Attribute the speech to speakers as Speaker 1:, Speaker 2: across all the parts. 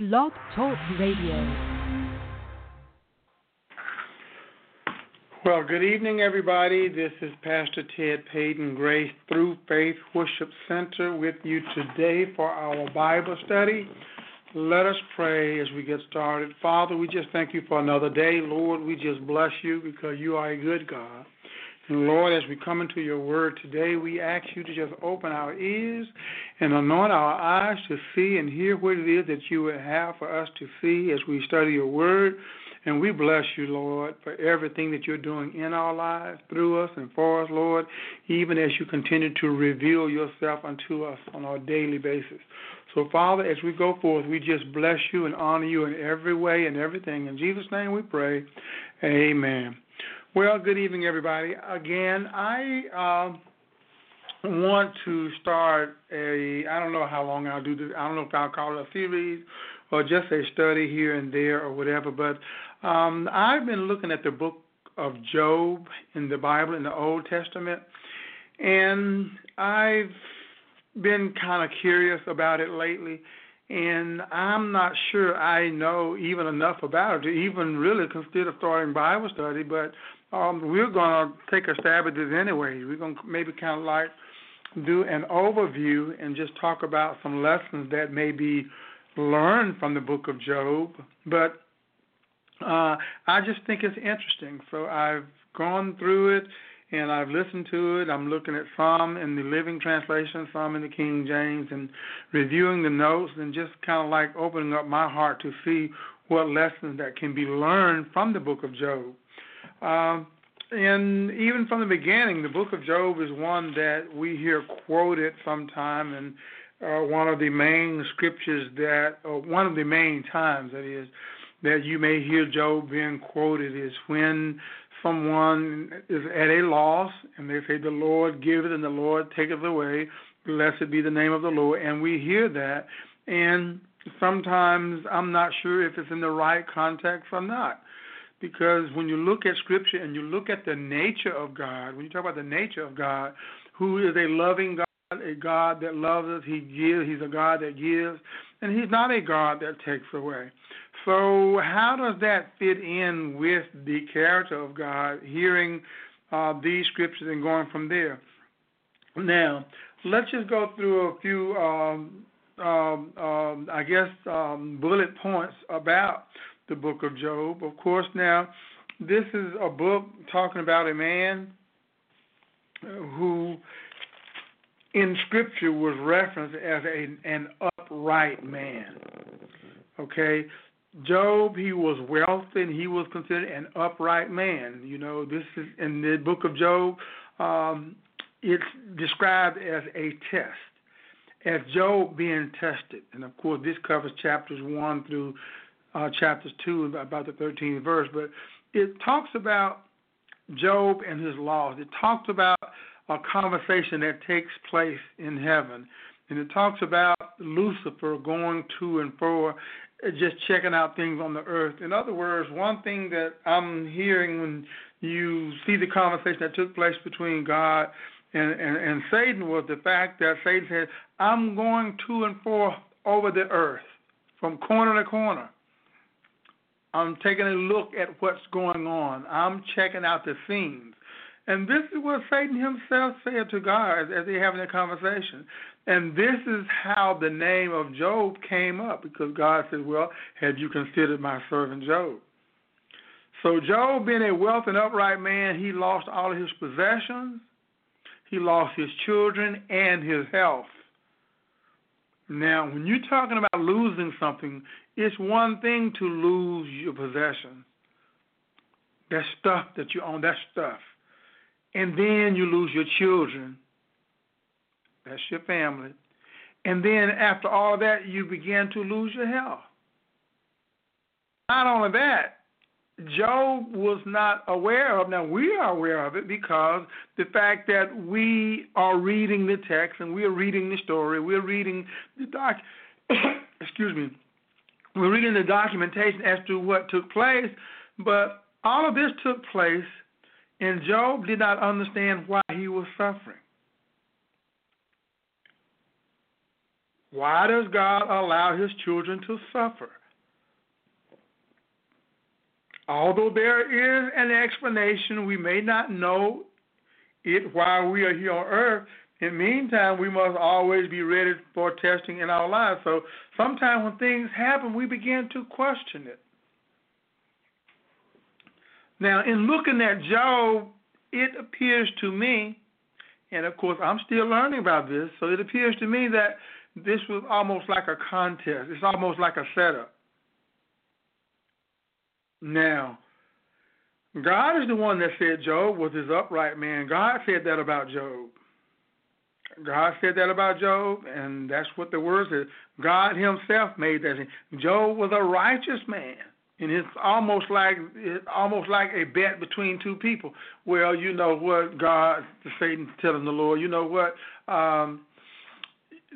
Speaker 1: Blog Talk Radio.
Speaker 2: Well, good evening, everybody. This is Pastor Ted Payton Grace through Faith Worship Center with you today for our Bible study. Let us pray as we get started. Father, we just thank you for another day. Lord, we just bless you because you are a good God. Lord, as we come into your word today, we ask you to just open our ears and anoint our eyes to see and hear what it is that you would have for us to see as we study your word. And we bless you, Lord, for everything that you're doing in our lives, through us, and for us, Lord, even as you continue to reveal yourself unto us on our daily basis. So, Father, as we go forth, we just bless you and honor you in every way and everything. In Jesus' name we pray. Amen. Well, good evening, everybody. Again, I uh, want to start a, I don't know how long I'll do this, I don't know if I'll call it a series or just a study here and there or whatever, but um, I've been looking at the book of Job in the Bible, in the Old Testament, and I've been kind of curious about it lately, and I'm not sure I know even enough about it to even really consider starting Bible study. But um, we're going to take a stab at this anyway. We're going to maybe kind of like do an overview and just talk about some lessons that may be learned from the book of Job. But uh, I just think it's interesting. So I've gone through it and I've listened to it. I'm looking at some in the Living Translation, some in the King James, and reviewing the notes and just kind of like opening up my heart to see what lessons that can be learned from the book of Job. Um, and even from the beginning, the book of Job is one that we hear quoted sometime, and uh, one of the main scriptures that, or one of the main times that is, that you may hear Job being quoted is when someone is at a loss and they say, The Lord giveth and the Lord taketh away. Blessed be the name of the Lord. And we hear that. And sometimes I'm not sure if it's in the right context or not. Because when you look at Scripture and you look at the nature of God, when you talk about the nature of God, who is a loving God, a God that loves us, He gives, He's a God that gives, and He's not a God that takes away. So, how does that fit in with the character of God, hearing uh, these scriptures and going from there? Now, let's just go through a few, um, um, um, I guess, um, bullet points about the book of Job. Of course, now, this is a book talking about a man who in Scripture was referenced as a, an upright man. Okay, Job, he was wealthy and he was considered an upright man. You know, this is in the book of Job, um, it's described as a test, as Job being tested. And of course, this covers chapters 1 through uh, chapters 2, about the 13th verse. But it talks about Job and his laws. It talks about a conversation that takes place in heaven. And it talks about Lucifer going to and fro just checking out things on the earth. In other words, one thing that I'm hearing when you see the conversation that took place between God and, and, and Satan was the fact that Satan said, I'm going to and fro over the earth from corner to corner. I'm taking a look at what's going on. I'm checking out the scenes. And this is what Satan himself said to God as, as they having a conversation. And this is how the name of Job came up because God said, Well, have you considered my servant Job? So, Job, being a wealthy and upright man, he lost all of his possessions, he lost his children, and his health. Now, when you're talking about losing something, it's one thing to lose your possessions. That stuff that you own, that stuff. And then you lose your children that's your family. And then after all that, you begin to lose your health. Not only that, Job was not aware of. Now we are aware of it because the fact that we are reading the text and we are reading the story, we're reading the doc. excuse me, we're reading the documentation as to what took place. But all of this took place, and Job did not understand why he was suffering. Why does God allow his children to suffer? Although there is an explanation, we may not know it while we are here on earth. In the meantime, we must always be ready for testing in our lives. So sometimes when things happen, we begin to question it. Now, in looking at Job, it appears to me, and of course, I'm still learning about this, so it appears to me that this was almost like a contest. It's almost like a setup. Now, God is the one that said Job was his upright man. God said that about Job. God said that about Job, and that's what the word says. God Himself made that. Job was a righteous man, and it's almost like it's almost like a bet between two people. Well, you know what? God, Satan, telling the Lord, you know what? Um,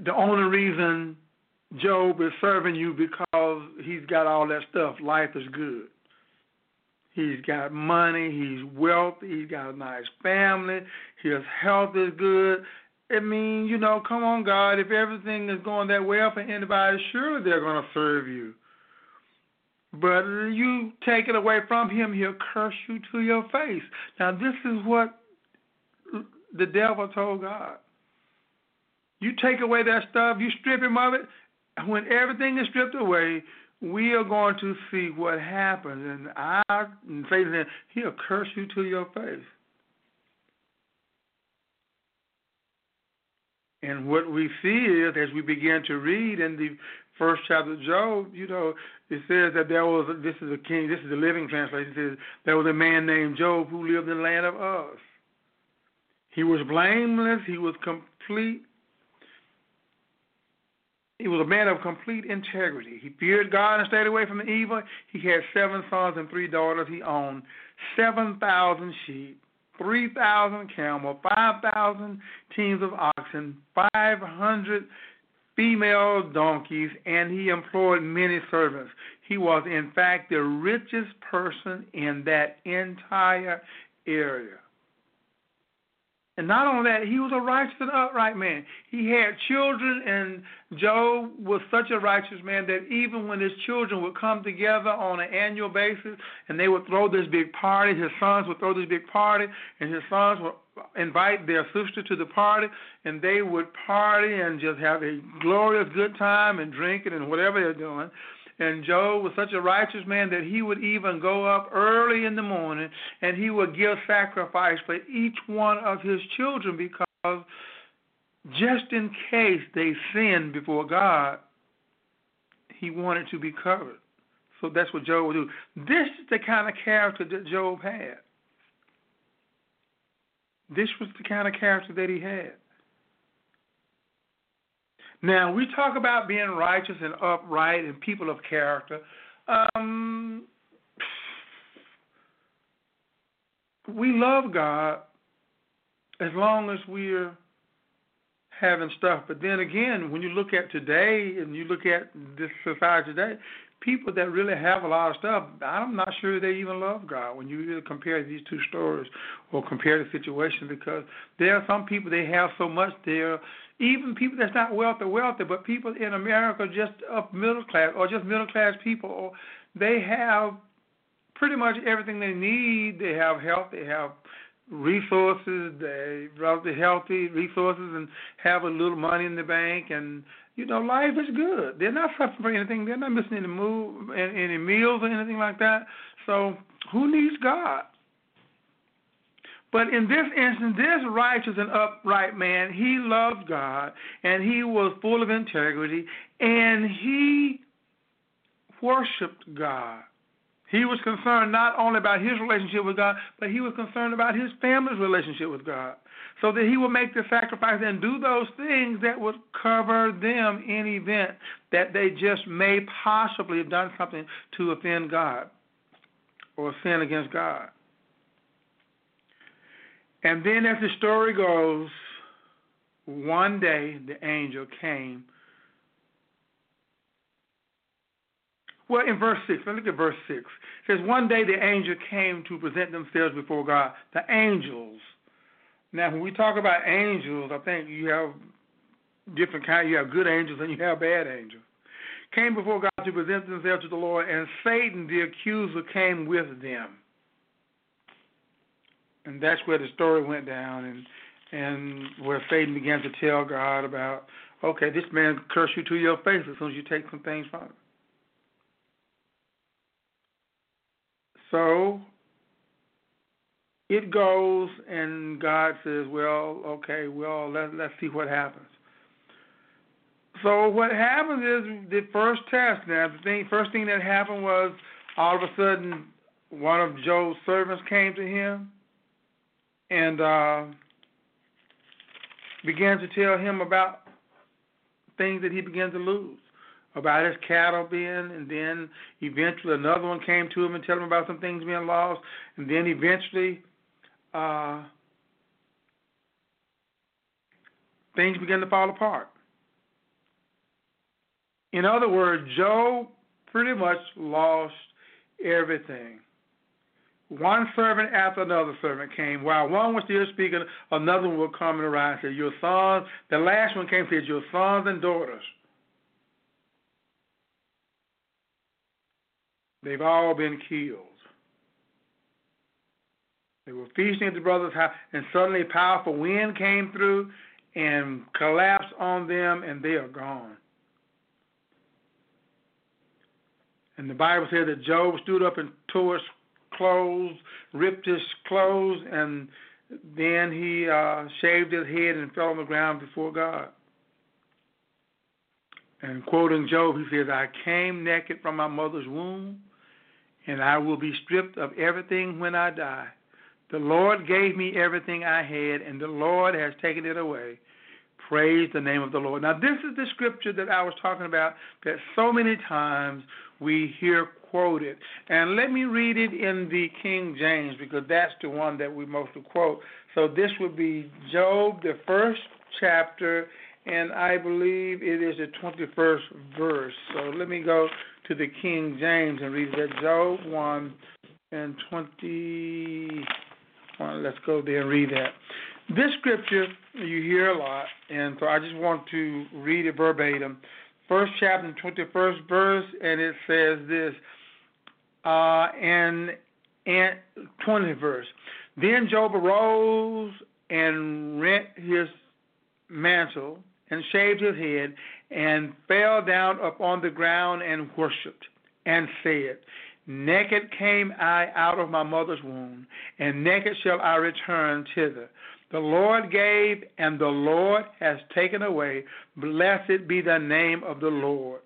Speaker 2: the only reason Job is serving you because he's got all that stuff. Life is good. He's got money, he's wealthy, he's got a nice family, his health is good. I mean, you know, come on, God, if everything is going that well for anybody, surely they're going to serve you. But you take it away from him, he'll curse you to your face. Now, this is what the devil told God. You take away that stuff, you strip him of it. When everything is stripped away, we are going to see what happens. And I, Satan he'll curse you to your face. And what we see is, as we begin to read in the first chapter of Job, you know, it says that there was, this is a king, this is the living translation, it says, there was a man named Job who lived in the land of Uz. He was blameless, he was complete he was a man of complete integrity. He feared God and stayed away from evil. He had seven sons and three daughters. He owned 7,000 sheep, 3,000 camels, 5,000 teams of oxen, 500 female donkeys, and he employed many servants. He was, in fact, the richest person in that entire area. And not only that, he was a righteous and upright man. He had children, and Job was such a righteous man that even when his children would come together on an annual basis and they would throw this big party, his sons would throw this big party, and his sons would invite their sister to the party, and they would party and just have a glorious good time and drinking and whatever they're doing. And Job was such a righteous man that he would even go up early in the morning and he would give sacrifice for each one of his children because just in case they sinned before God, he wanted to be covered. So that's what Job would do. This is the kind of character that Job had. This was the kind of character that he had. Now, we talk about being righteous and upright and people of character. Um, we love God as long as we're having stuff. But then again, when you look at today and you look at this society today, people that really have a lot of stuff, I'm not sure they even love God when you compare these two stories or compare the situation because there are some people they have so much there even people that's not wealthy, wealthy, but people in America just up middle class or just middle class people, they have pretty much everything they need. They have health, they have resources, they rather healthy resources, and have a little money in the bank, and you know life is good. They're not suffering for anything. They're not missing any move, any meals or anything like that. So who needs God? But in this instance, this righteous and upright man, he loved God and he was full of integrity and he worshiped God. He was concerned not only about his relationship with God, but he was concerned about his family's relationship with God. So that he would make the sacrifice and do those things that would cover them in event that they just may possibly have done something to offend God or sin against God. And then, as the story goes, one day the angel came. Well, in verse 6, let's look at verse 6. It says, One day the angel came to present themselves before God. The angels. Now, when we talk about angels, I think you have different kind. You have good angels and you have bad angels. Came before God to present themselves to the Lord, and Satan, the accuser, came with them. And that's where the story went down, and and where Satan began to tell God about, okay, this man curse you to your face as soon as you take some things from him. So it goes, and God says, "Well, okay, well, let let's see what happens." So what happens is the first test. Now, the thing, first thing that happened was all of a sudden one of Job's servants came to him and uh, began to tell him about things that he began to lose about his cattle being, and then eventually another one came to him and told him about some things being lost, and then eventually uh, things began to fall apart. In other words, Job pretty much lost everything. One servant after another servant came. While one was still speaking, another one would come and arise and say, Your sons, the last one came and said, Your sons and daughters They've all been killed. They were feasting at the brother's house, and suddenly a powerful wind came through and collapsed on them, and they are gone. And the Bible said that Job stood up and tore clothes, ripped his clothes, and then he uh, shaved his head and fell on the ground before God. And quoting Job, he says, I came naked from my mother's womb, and I will be stripped of everything when I die. The Lord gave me everything I had, and the Lord has taken it away. Praise the name of the Lord. Now, this is the scripture that I was talking about that so many times we hear quoted. And let me read it in the King James because that's the one that we mostly quote. So this would be Job, the first chapter, and I believe it is the 21st verse. So let me go to the King James and read that. Job 1 and 20. Well, let's go there and read that. This scripture you hear a lot, and so I just want to read it verbatim. First chapter, 21st verse, and it says this, uh, and, and 20th verse. Then Job arose and rent his mantle and shaved his head and fell down upon the ground and worshipped and said, Naked came I out of my mother's womb, and naked shall I return thither. The Lord gave, and the Lord has taken away. Blessed be the name of the Lord.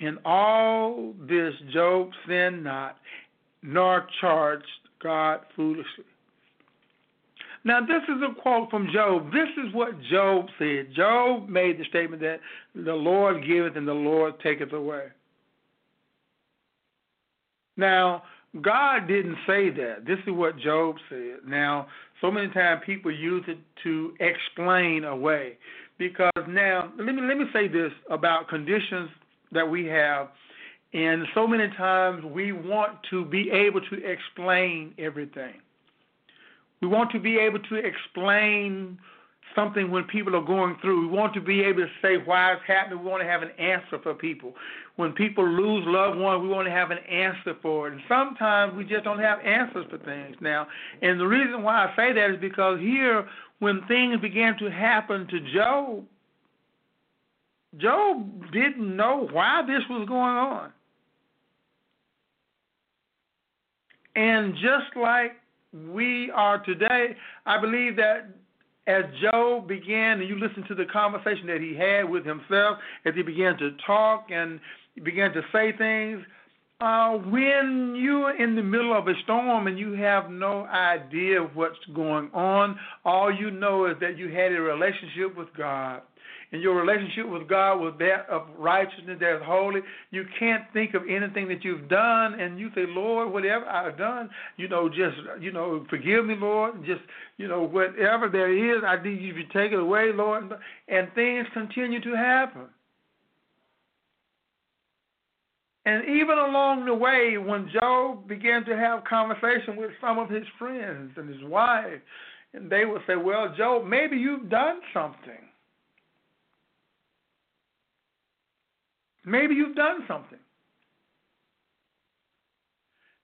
Speaker 2: In all this, Job sinned not, nor charged God foolishly. Now, this is a quote from Job. This is what Job said. Job made the statement that the Lord giveth and the Lord taketh away. Now, God didn't say that. This is what Job said. Now, so many times people use it to explain away. Because now, let me let me say this about conditions that we have, and so many times we want to be able to explain everything. We want to be able to explain something when people are going through. We want to be able to say why it's happening. We want to have an answer for people. When people lose loved ones, we want to have an answer for it. And sometimes we just don't have answers for things now. And the reason why I say that is because here, when things began to happen to Job, Job didn't know why this was going on. And just like we are today, I believe that as Job began, and you listen to the conversation that he had with himself, as he began to talk and began to say things, uh, when you're in the middle of a storm and you have no idea what's going on, all you know is that you had a relationship with God and your relationship with God was that of righteousness, that is holy, you can't think of anything that you've done, and you say, Lord, whatever I've done, you know, just, you know, forgive me, Lord, just, you know, whatever there is, I need you to take it away, Lord, and things continue to happen. And even along the way, when Job began to have conversation with some of his friends and his wife, and they would say, Well, Job, maybe you've done something. Maybe you've done something.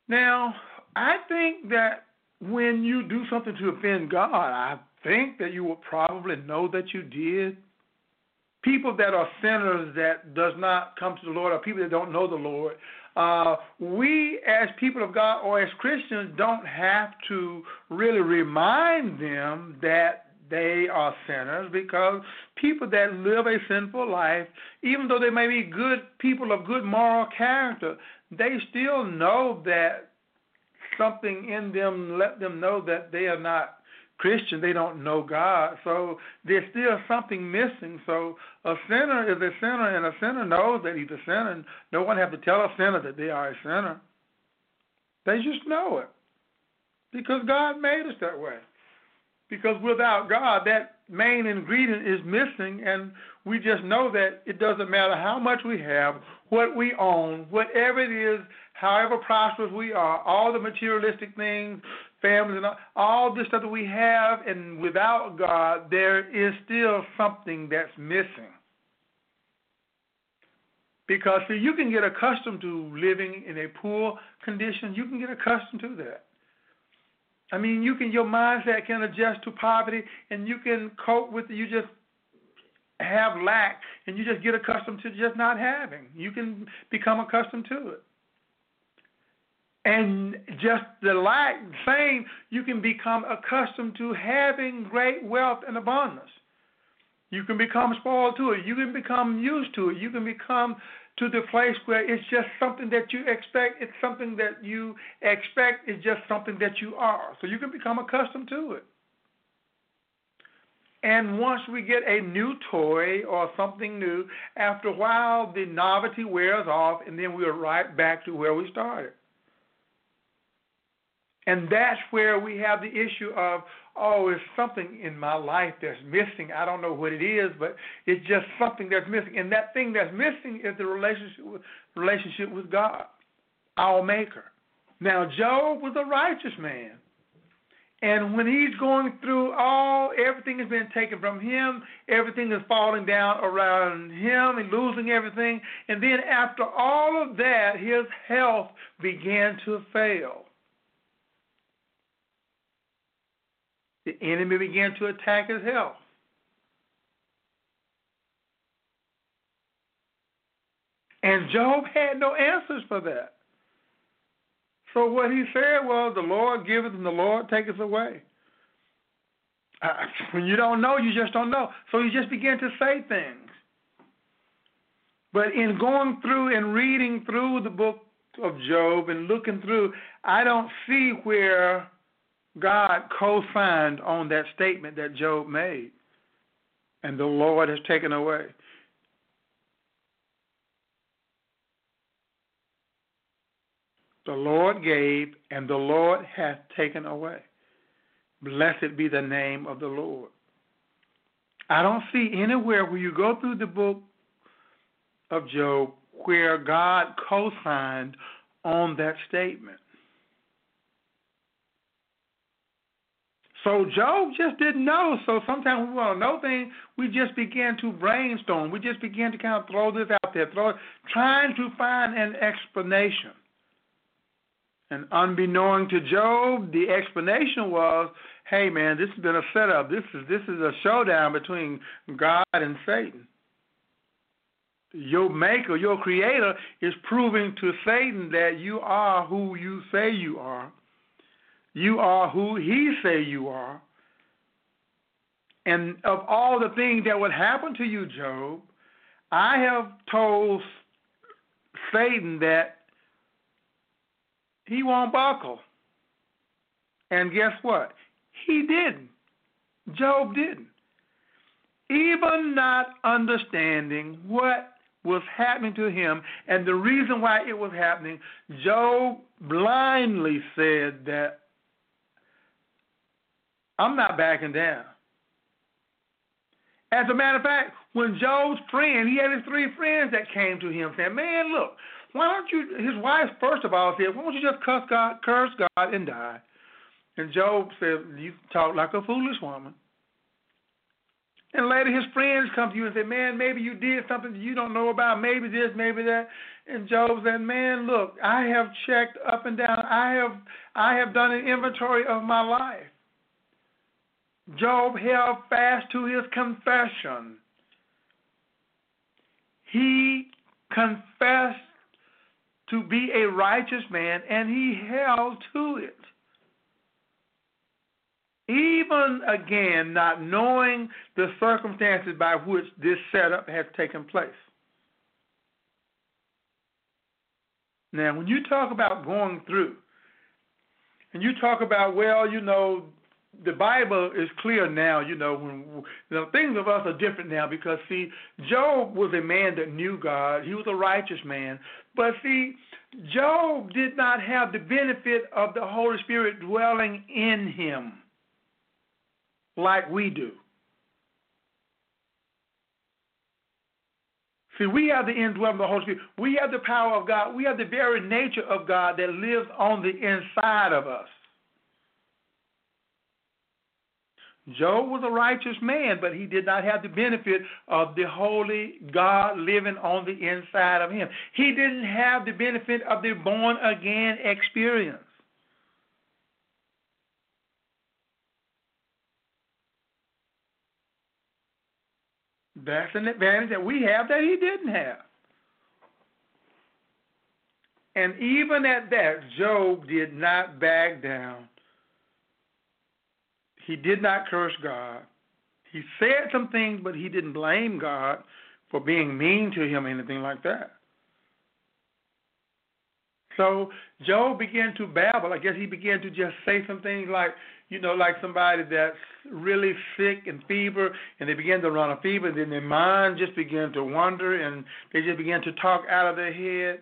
Speaker 2: Now, I think that when you do something to offend God, I think that you will probably know that you did. People that are sinners that does not come to the Lord, or people that don't know the Lord, uh, we as people of God or as Christians don't have to really remind them that they are sinners because people that live a sinful life, even though they may be good people of good moral character, they still know that something in them let them know that they are not Christian, they don't know God. So there's still something missing. So a sinner is a sinner, and a sinner knows that he's a sinner. And No one has to tell a sinner that they are a sinner. They just know it because God made us that way. Because without God, that main ingredient is missing, and we just know that it doesn't matter how much we have, what we own, whatever it is, however prosperous we are, all the materialistic things, families, and all, all this stuff that we have, and without God, there is still something that's missing. Because see, you can get accustomed to living in a poor condition. You can get accustomed to that. I mean, you can your mindset can adjust to poverty, and you can cope with it. You just have lack, and you just get accustomed to just not having. You can become accustomed to it. And just the lack, same, you can become accustomed to having great wealth and abundance. You can become spoiled to it. You can become used to it. You can become to the place where it's just something that you expect. It's something that you expect. It's just something that you are. So you can become accustomed to it. And once we get a new toy or something new, after a while the novelty wears off, and then we're right back to where we started. And that's where we have the issue of, oh, it's something in my life that's missing. I don't know what it is, but it's just something that's missing. And that thing that's missing is the relationship with, relationship with God, our Maker. Now, Job was a righteous man. And when he's going through all, everything has been taken from him, everything is falling down around him and losing everything. And then after all of that, his health began to fail. The enemy began to attack his health. And Job had no answers for that. So what he said was, The Lord giveth and the Lord taketh away. Uh, when you don't know, you just don't know. So he just began to say things. But in going through and reading through the book of Job and looking through, I don't see where God co signed on that statement that Job made, and the Lord has taken away. The Lord gave, and the Lord hath taken away. Blessed be the name of the Lord. I don't see anywhere where you go through the book of Job where God co signed on that statement. So Job just didn't know. So sometimes we want to know things, we just begin to brainstorm. We just begin to kind of throw this out there, throw trying to find an explanation. And unbeknown to Job, the explanation was, "Hey man, this has been a setup. This is this is a showdown between God and Satan. Your maker, your creator, is proving to Satan that you are who you say you are." You are who he say you are. And of all the things that would happen to you, Job, I have told Satan that he won't buckle. And guess what? He didn't. Job didn't. Even not understanding what was happening to him and the reason why it was happening, Job blindly said that I'm not backing down. As a matter of fact, when Job's friend, he had his three friends that came to him saying, Man, look, why don't you his wife first of all said, Why don't you just cuss God, curse God and die? And Job said, You talk like a foolish woman. And later his friends come to you and say, Man, maybe you did something you don't know about, maybe this, maybe that. And Job said, Man, look, I have checked up and down. I have I have done an inventory of my life. Job held fast to his confession. He confessed to be a righteous man and he held to it. Even again, not knowing the circumstances by which this setup has taken place. Now, when you talk about going through, and you talk about, well, you know, the Bible is clear now, you know, when you know, things of us are different now because see, Job was a man that knew God. He was a righteous man. But see, Job did not have the benefit of the Holy Spirit dwelling in him like we do. See, we have the indwelling of the Holy Spirit. We have the power of God. We have the very nature of God that lives on the inside of us. Job was a righteous man, but he did not have the benefit of the holy God living on the inside of him. He didn't have the benefit of the born again experience. That's an advantage that we have that he didn't have. And even at that, Job did not back down. He did not curse God. He said some things, but he didn't blame God for being mean to him or anything like that. So Job began to babble. I guess he began to just say some things like, you know, like somebody that's really sick and fever, and they begin to run a fever, and then their mind just began to wander, and they just began to talk out of their head.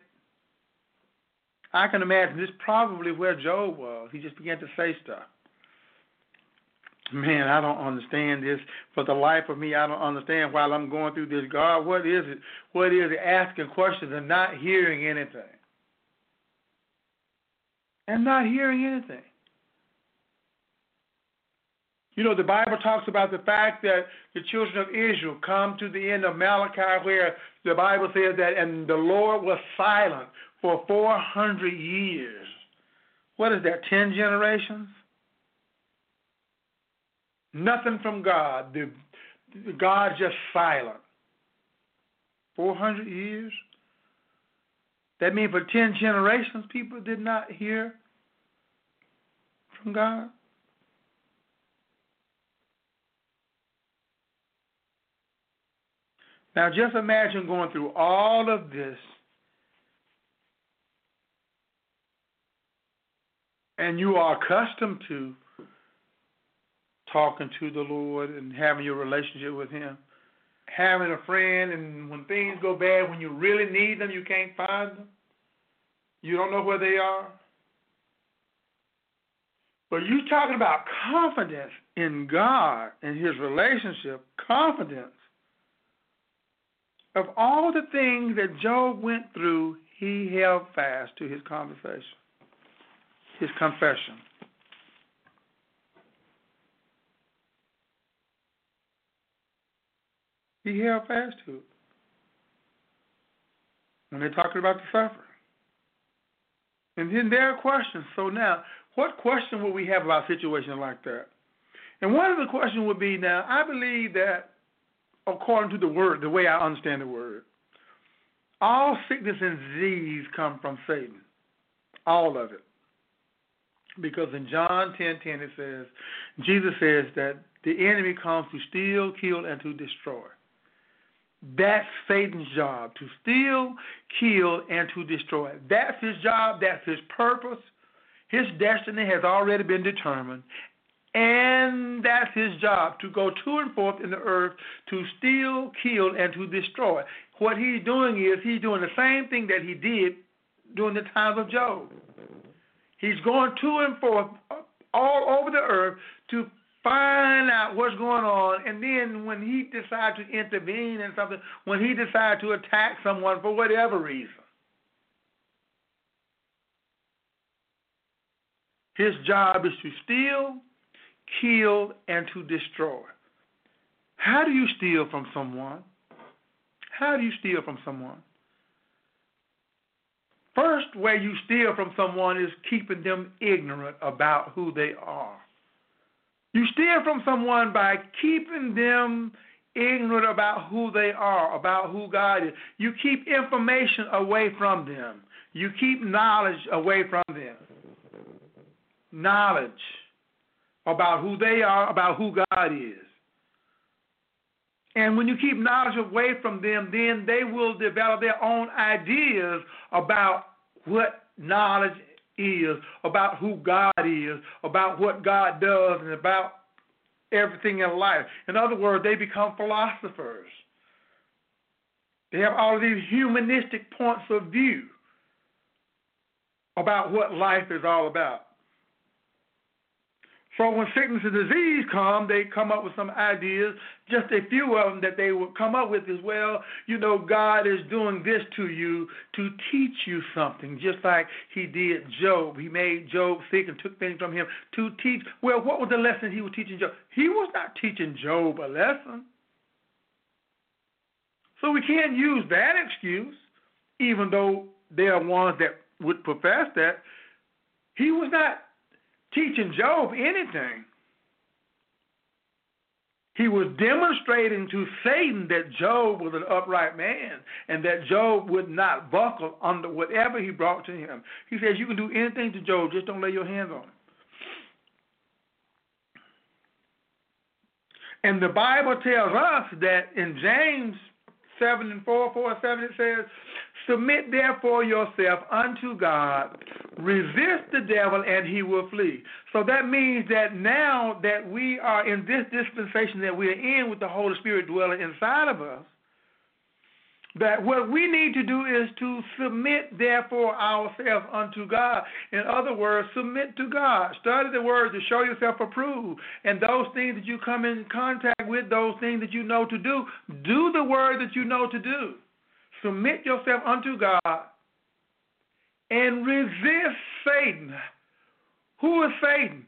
Speaker 2: I can imagine this probably where Job was. He just began to say stuff. Man, I don't understand this. For the life of me, I don't understand while I'm going through this. God, what is it? What is it? Asking questions and not hearing anything. And not hearing anything. You know, the Bible talks about the fact that the children of Israel come to the end of Malachi, where the Bible says that, and the Lord was silent for 400 years. What is that, 10 generations? Nothing from God. The, God's just silent. 400 years? That means for 10 generations, people did not hear from God? Now, just imagine going through all of this and you are accustomed to talking to the Lord and having your relationship with Him, having a friend, and when things go bad, when you really need them, you can't find them. You don't know where they are. But you're talking about confidence in God and His relationship, confidence of all the things that Job went through, he held fast to his conversation, his confession. He held fast to it. When they're talking about the suffering. And then there are questions. So now, what question would we have about situations like that? And one of the questions would be now, I believe that according to the word, the way I understand the word. All sickness and disease come from Satan. All of it. Because in John 10 10 it says, Jesus says that the enemy comes to steal, kill, and to destroy. That's Satan's job to steal, kill, and to destroy. That's his job, that's his purpose. His destiny has already been determined, and that's his job to go to and forth in the earth to steal, kill, and to destroy. What he's doing is he's doing the same thing that he did during the times of Job. He's going to and forth all over the earth to find out what's going on, and then when he decides to intervene in something, when he decides to attack someone for whatever reason, his job is to steal, kill, and to destroy. How do you steal from someone? How do you steal from someone? First way you steal from someone is keeping them ignorant about who they are. You steal from someone by keeping them ignorant about who they are, about who God is. You keep information away from them. You keep knowledge away from them. Knowledge about who they are, about who God is. And when you keep knowledge away from them, then they will develop their own ideas about what knowledge is, about who God is, about what God does, and about everything in life. In other words, they become philosophers. They have all of these humanistic points of view about what life is all about. So when sickness and disease come, they come up with some ideas. Just a few of them that they would come up with is, well, you know, God is doing this to you to teach you something, just like He did Job. He made Job sick and took things from him to teach. Well, what was the lesson He was teaching Job? He was not teaching Job a lesson. So we can't use that excuse, even though there are ones that would profess that. He was not teaching Job anything. He was demonstrating to Satan that Job was an upright man and that Job would not buckle under whatever he brought to him. He says, You can do anything to Job, just don't lay your hands on him. And the Bible tells us that in James 7 and 4, 4 and 7, it says, Submit therefore yourself unto God, resist the devil, and he will flee. So that means that now that we are in this dispensation that we are in with the Holy Spirit dwelling inside of us, that what we need to do is to submit, therefore, ourselves unto God. In other words, submit to God. Study the Word to show yourself approved. And those things that you come in contact with, those things that you know to do, do the Word that you know to do. Submit yourself unto God and resist Satan. Who is Satan?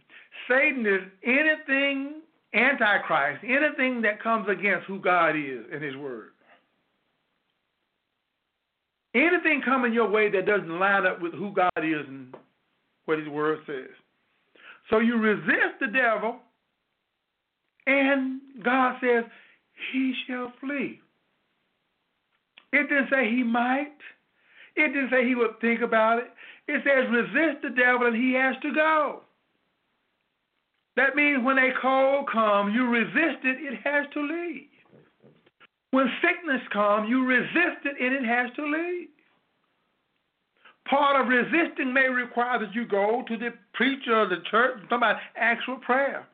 Speaker 2: Satan is anything antichrist, anything that comes against who God is in His Word. Anything coming your way that doesn't line up with who God is and what His Word says. So you resist the devil, and God says, He shall flee. It didn't say he might. It didn't say he would think about it. It says resist the devil and he has to go. That means when a cold comes, you resist it, it has to leave. When sickness comes, you resist it and it has to leave. Part of resisting may require that you go to the preacher the church, somebody actual prayer.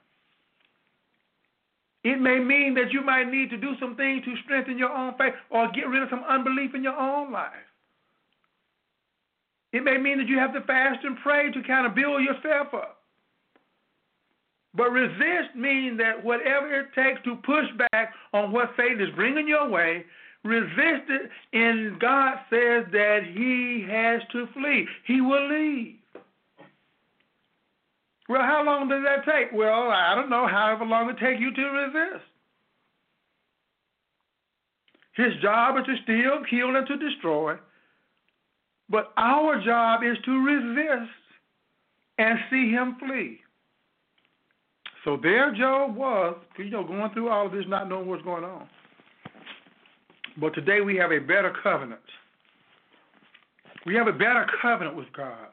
Speaker 2: It may mean that you might need to do some things to strengthen your own faith or get rid of some unbelief in your own life. It may mean that you have to fast and pray to kind of build yourself up. But resist means that whatever it takes to push back on what Satan is bringing your way, resist it, and God says that he has to flee. He will leave. Well, how long does that take? Well, I don't know, however long it takes you to resist. His job is to steal, kill, and to destroy. But our job is to resist and see him flee. So there Job was, you know, going through all of this, not knowing what's going on. But today we have a better covenant. We have a better covenant with God.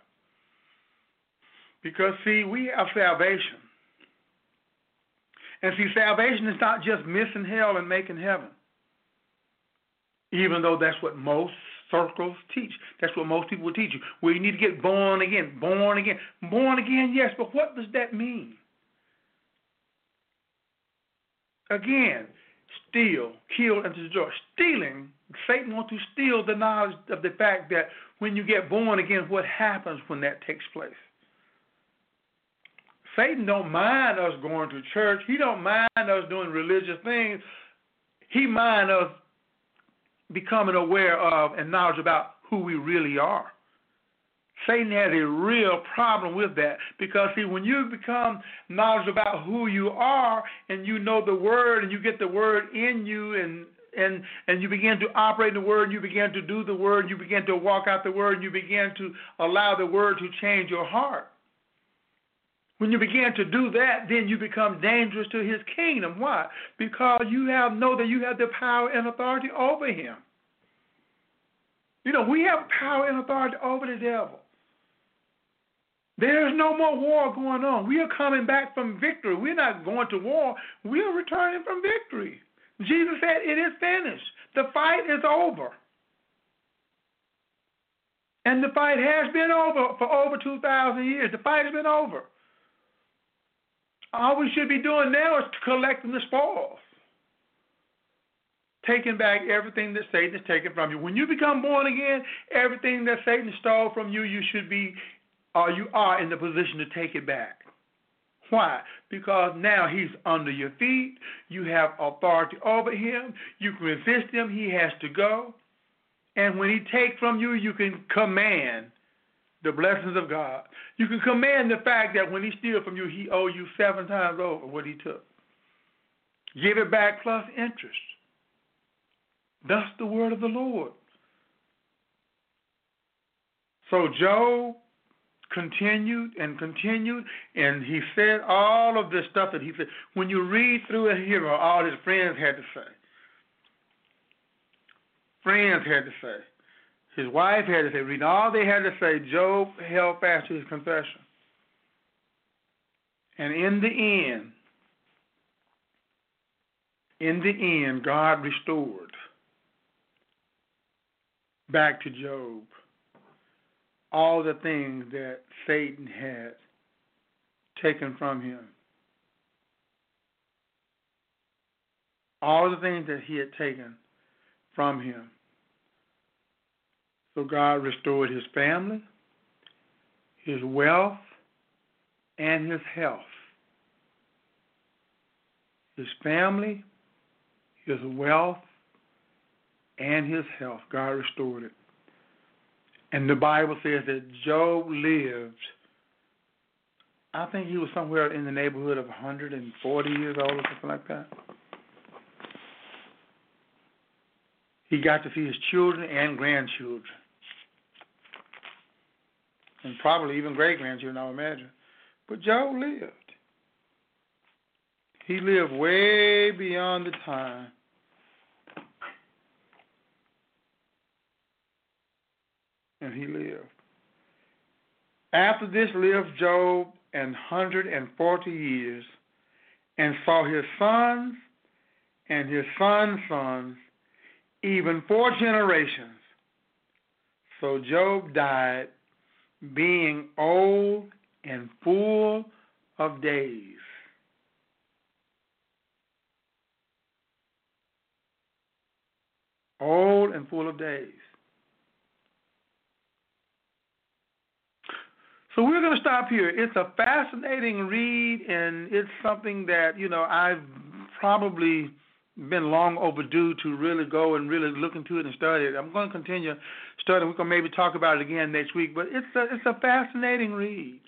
Speaker 2: Because, see, we have salvation. And see, salvation is not just missing hell and making heaven, even though that's what most circles teach. That's what most people teach you. Well, you need to get born again. Born again. Born again, yes, but what does that mean? Again, steal, kill, and destroy. Stealing, Satan wants to steal the knowledge of the fact that when you get born again, what happens when that takes place? Satan don't mind us going to church. He don't mind us doing religious things. He mind us becoming aware of and knowledge about who we really are. Satan has a real problem with that because see when you become knowledgeable about who you are and you know the word and you get the word in you and and and you begin to operate the word, and you begin to do the word, and you begin to walk out the word, and you begin to allow the word to change your heart. When you begin to do that, then you become dangerous to his kingdom. Why? Because you have know that you have the power and authority over him. You know, we have power and authority over the devil. There's no more war going on. We are coming back from victory. We're not going to war. We are returning from victory. Jesus said, It is finished. The fight is over. And the fight has been over for over 2,000 years. The fight has been over. All we should be doing now is collecting the spoils, taking back everything that Satan has taken from you. When you become born again, everything that Satan stole from you, you should be or you are in the position to take it back. Why? Because now he's under your feet. You have authority over him. You can resist him. He has to go. And when he takes from you, you can command the blessings of God. You can command the fact that when he steals from you, he owe you seven times over what he took. Give it back plus interest. Thus the word of the Lord. So Job continued and continued, and he said all of this stuff that he said. When you read through it here, all his friends had to say. Friends had to say. His wife had to say. Read all they had to say. Job held fast to his confession. And in the end, in the end, God restored back to Job all the things that Satan had taken from him. All the things that he had taken from him. So God restored his family, his wealth, and his health. His family, his wealth, and his health. God restored it. And the Bible says that Job lived, I think he was somewhere in the neighborhood of 140 years old or something like that. He got to see his children and grandchildren. And probably even great grandchildren, I would imagine. But Job lived. He lived way beyond the time and he lived. After this lived Job an hundred and forty years, and saw his sons and his sons' sons, even four generations. So Job died, being old and full of days. Old and full of days. So we're going to stop here. It's a fascinating read, and it's something that you know I've probably been long overdue to really go and really look into it and study it. I'm going to continue studying. We're going to maybe talk about it again next week, but it's a it's a fascinating read,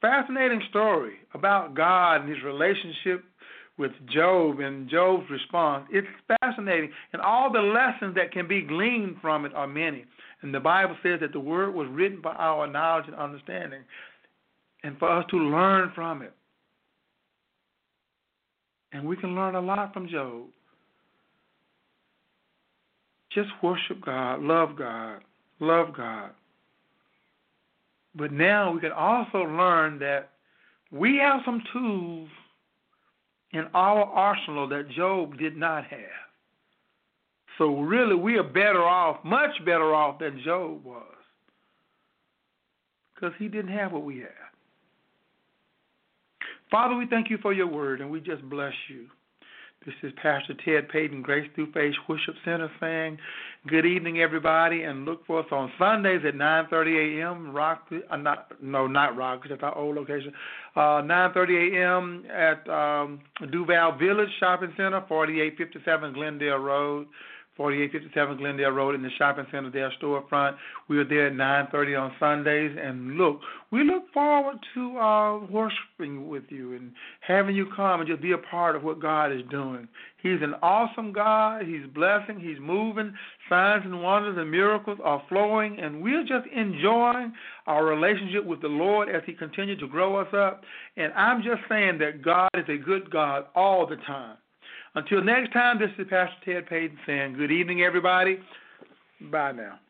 Speaker 2: fascinating story about God and His relationship with Job and Job's response. It's fascinating, and all the lessons that can be gleaned from it are many. And the Bible says that the word was written for our knowledge and understanding, and for us to learn from it. And we can learn a lot from Job. Just worship God, love God, love God. But now we can also learn that we have some tools in our arsenal that Job did not have. So really, we are better off, much better off than Job was, because he didn't have what we have. Father, we thank you for your word, and we just bless you. This is Pastor Ted Payton, Grace Through Faith Worship Center, saying, "Good evening, everybody, and look for us on Sundays at 9:30 a.m. Rock, uh, not no, not Rock, that's our old location. Uh, 9:30 a.m. at um, Duval Village Shopping Center, 4857 Glendale Road. 4857 Glendale Road in the shopping center there, storefront. We are there at 9:30 on Sundays, and look, we look forward to uh, worshiping with you and having you come and just be a part of what God is doing. He's an awesome God. He's blessing. He's moving. Signs and wonders and miracles are flowing, and we're just enjoying our relationship with the Lord as He continues to grow us up. And I'm just saying that God is a good God all the time. Until next time, this is Pastor Ted Payton saying good evening, everybody. Bye now.